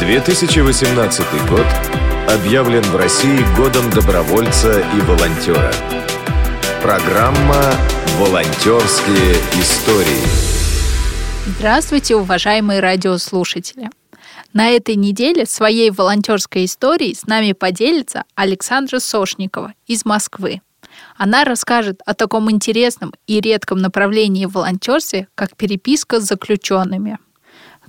2018 год объявлен в России годом добровольца и волонтера. Программа «Волонтерские истории». Здравствуйте, уважаемые радиослушатели! На этой неделе своей волонтерской историей с нами поделится Александра Сошникова из Москвы. Она расскажет о таком интересном и редком направлении в волонтерстве, как переписка с заключенными –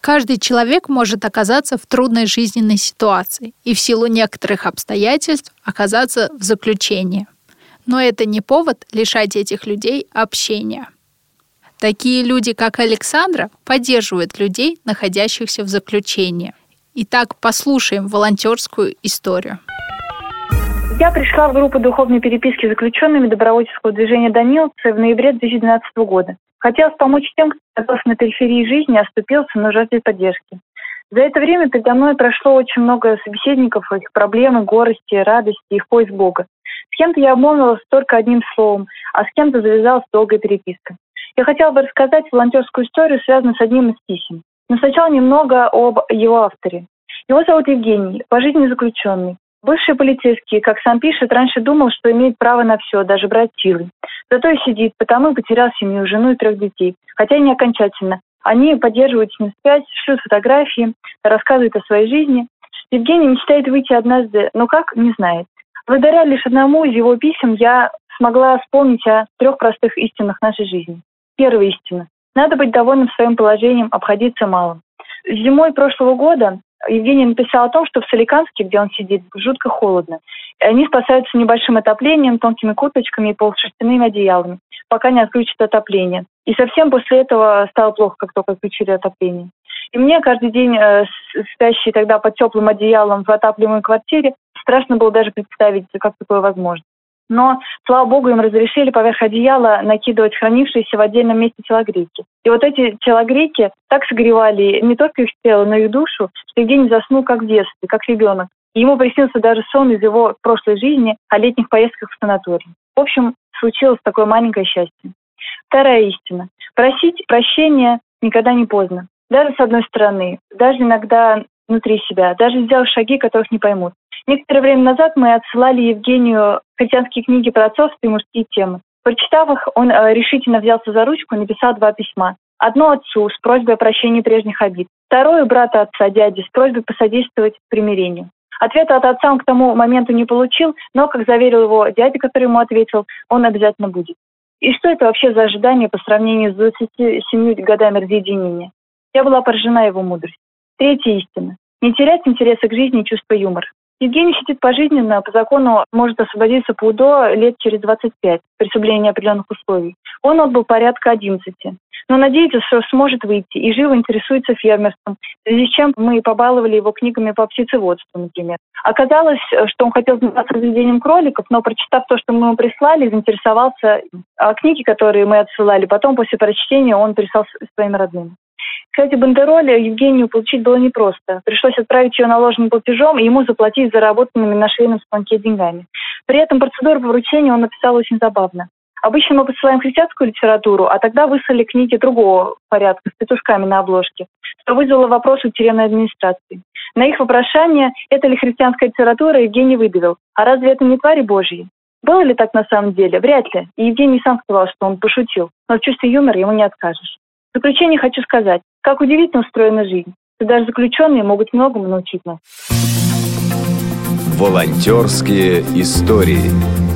Каждый человек может оказаться в трудной жизненной ситуации и в силу некоторых обстоятельств оказаться в заключении. Но это не повод лишать этих людей общения. Такие люди, как Александра, поддерживают людей, находящихся в заключении. Итак, послушаем волонтерскую историю. Я пришла в группу духовной переписки с заключенными добровольческого движения «Даниловцы» в ноябре 2012 года. Хотелось помочь тем, кто оказался на периферии жизни, оступился, но жаждет поддержки. За это время передо мной прошло очень много собеседников, их проблемы, горести, радости, их поиск Бога. С кем-то я обмолвилась только одним словом, а с кем-то завязалась долгая переписка. Я хотела бы рассказать волонтерскую историю, связанную с одним из писем. Но сначала немного об его авторе. Его зовут Евгений, по жизни заключенный. Бывший полицейский, как сам пишет, раньше думал, что имеет право на все, даже брать силы. Зато и сидит, потому потерял семью, жену и трех детей. Хотя не окончательно. Они поддерживают с ним связь, шлют фотографии, рассказывают о своей жизни. Евгений мечтает выйти однажды, но как, не знает. Благодаря лишь одному из его писем я смогла вспомнить о трех простых истинах нашей жизни. Первая истина. Надо быть довольным своим положением, обходиться малым. Зимой прошлого года Евгений написал о том, что в Соликанске, где он сидит, жутко холодно. И они спасаются небольшим отоплением, тонкими курточками и полушерстяными одеялами, пока не отключат отопление. И совсем после этого стало плохо, как только отключили отопление. И мне каждый день, э, спящий тогда под теплым одеялом в отапливаемой квартире, страшно было даже представить, как такое возможно но, слава богу, им разрешили поверх одеяла накидывать хранившиеся в отдельном месте телогрейки. И вот эти телогрейки так согревали не только их тело, но и душу, что Евгений заснул как в детстве, как ребенок. И ему приснился даже сон из его прошлой жизни о летних поездках в санаторий. В общем, случилось такое маленькое счастье. Вторая истина. Просить прощения никогда не поздно. Даже с одной стороны, даже иногда внутри себя, даже сделав шаги, которых не поймут. Некоторое время назад мы отсылали Евгению христианские книги про отцовство и мужские темы. Прочитав их, он э, решительно взялся за ручку и написал два письма. Одно отцу с просьбой о прощении прежних обид. Второе брата отца, дяди, с просьбой посодействовать примирению. Ответа от отца он к тому моменту не получил, но, как заверил его дядя, который ему ответил, он обязательно будет. И что это вообще за ожидание по сравнению с 27 годами разъединения? Я была поражена его мудростью. Третья истина. Не терять интереса к жизни и чувство юмора. Евгений сидит пожизненно, по закону может освободиться по УДО лет через 25 при соблюдении определенных условий. Он отбыл порядка 11. Но надеется, что сможет выйти и живо интересуется фермерством, в связи с чем мы побаловали его книгами по птицеводству, например. Оказалось, что он хотел заниматься разведением кроликов, но прочитав то, что мы ему прислали, заинтересовался. А книги, которые мы отсылали, потом после прочтения он прислал своим родным. Кстати, бандероли Евгению получить было непросто. Пришлось отправить ее наложенным платежом и ему заплатить заработанными на шейном станке деньгами. При этом процедуру по он написал очень забавно. Обычно мы посылаем христианскую литературу, а тогда выслали книги другого порядка с петушками на обложке, что вызвало вопрос у тюремной администрации. На их вопрошание, это ли христианская литература, Евгений выдавил. А разве это не твари Божьи? Было ли так на самом деле? Вряд ли. И Евгений сам сказал, что он пошутил. Но в чувстве юмора ему не откажешь. В заключение хочу сказать, как удивительно устроена жизнь. И даже заключенные могут многому научить нас. Волонтерские истории.